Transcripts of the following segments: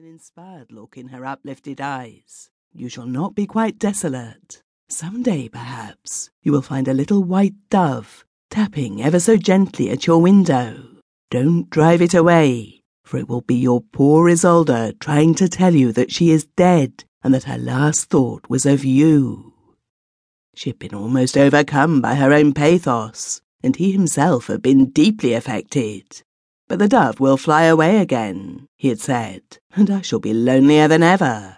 an inspired look in her uplifted eyes. You shall not be quite desolate. Some day, perhaps, you will find a little white dove tapping ever so gently at your window. Don't drive it away, for it will be your poor Isolde trying to tell you that she is dead and that her last thought was of you. She had been almost overcome by her own pathos, and he himself had been deeply affected. But the dove will fly away again, he had said, and I shall be lonelier than ever.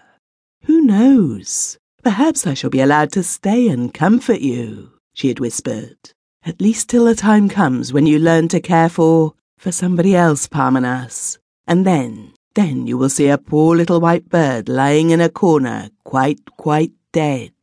Who knows? Perhaps I shall be allowed to stay and comfort you, she had whispered. At least till the time comes when you learn to care for, for somebody else, Parmenas. And then, then you will see a poor little white bird lying in a corner, quite, quite dead.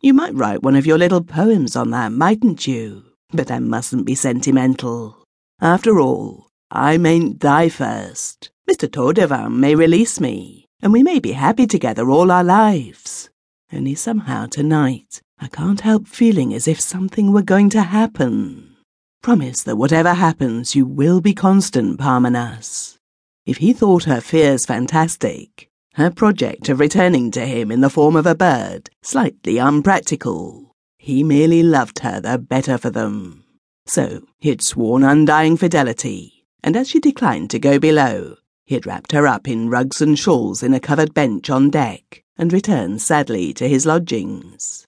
You might write one of your little poems on that, mightn't you? But I mustn't be sentimental. After all, I mayn't die first. Mr. Tordevin may release me, and we may be happy together all our lives. Only somehow tonight, I can't help feeling as if something were going to happen. Promise that whatever happens, you will be constant, Parmenas. If he thought her fears fantastic, her project of returning to him in the form of a bird slightly unpractical, he merely loved her the better for them. So he had sworn undying fidelity, and as she declined to go below, he had wrapped her up in rugs and shawls in a covered bench on deck and returned sadly to his lodgings.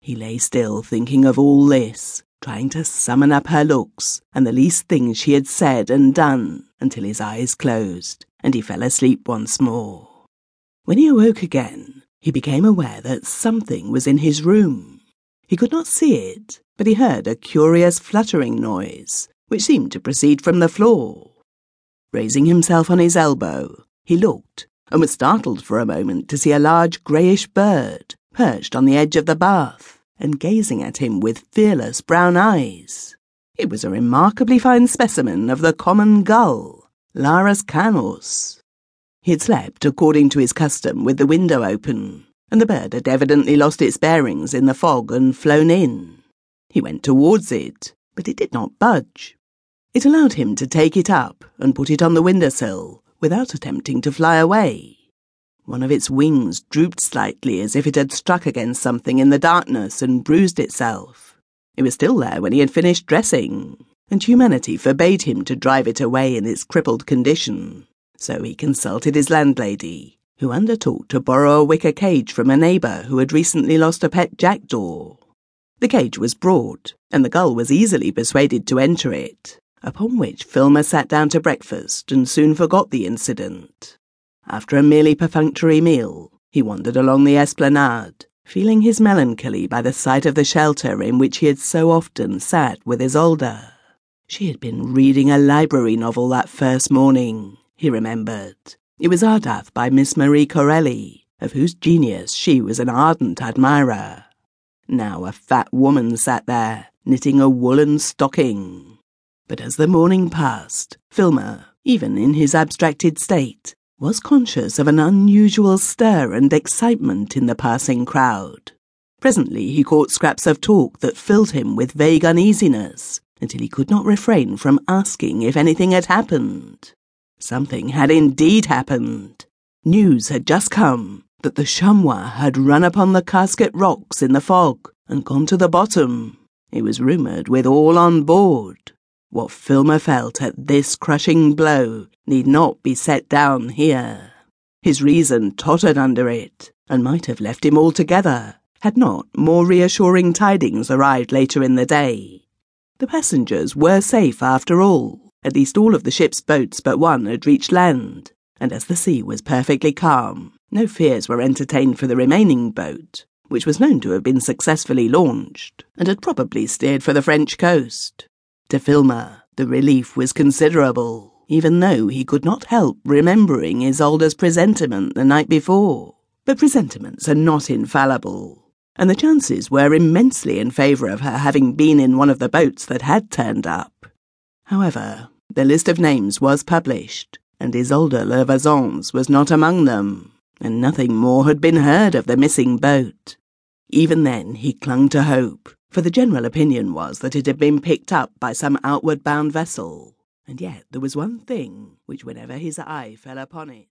He lay still thinking of all this, trying to summon up her looks and the least things she had said and done until his eyes closed and he fell asleep once more. When he awoke again, he became aware that something was in his room. He could not see it, but he heard a curious fluttering noise, which seemed to proceed from the floor. Raising himself on his elbow, he looked and was startled for a moment to see a large greyish bird perched on the edge of the bath and gazing at him with fearless brown eyes. It was a remarkably fine specimen of the common gull, Larus canus. He had slept according to his custom with the window open, and the bird had evidently lost its bearings in the fog and flown in. He went towards it, but it did not budge. It allowed him to take it up and put it on the window sill without attempting to fly away. One of its wings drooped slightly as if it had struck against something in the darkness and bruised itself. It was still there when he had finished dressing, and humanity forbade him to drive it away in its crippled condition. So he consulted his landlady, who undertook to borrow a wicker cage from a neighbour who had recently lost a pet jackdaw. The cage was brought, and the gull was easily persuaded to enter it, upon which Filmer sat down to breakfast and soon forgot the incident. After a merely perfunctory meal, he wandered along the esplanade, feeling his melancholy by the sight of the shelter in which he had so often sat with Isolde. She had been reading a library novel that first morning, he remembered. It was Ardath by Miss Marie Corelli, of whose genius she was an ardent admirer. Now a fat woman sat there, knitting a woolen stocking. But as the morning passed, Filmer, even in his abstracted state, was conscious of an unusual stir and excitement in the passing crowd. Presently he caught scraps of talk that filled him with vague uneasiness until he could not refrain from asking if anything had happened. Something had indeed happened. News had just come that the chamois had run upon the Casquet rocks in the fog and gone to the bottom. It was rumoured with all on board. What Filmer felt at this crushing blow need not be set down here. His reason tottered under it, and might have left him altogether, had not more reassuring tidings arrived later in the day. The passengers were safe after all. At least all of the ship's boats but one had reached land, and as the sea was perfectly calm, no fears were entertained for the remaining boat, which was known to have been successfully launched, and had probably steered for the French coast. To Filmer, the relief was considerable, even though he could not help remembering Isolde's presentiment the night before. But presentiments are not infallible, and the chances were immensely in favour of her having been in one of the boats that had turned up. However, the list of names was published, and Isolde Leverson's was not among them, and nothing more had been heard of the missing boat. Even then he clung to hope, for the general opinion was that it had been picked up by some outward bound vessel. And yet there was one thing which, whenever his eye fell upon it,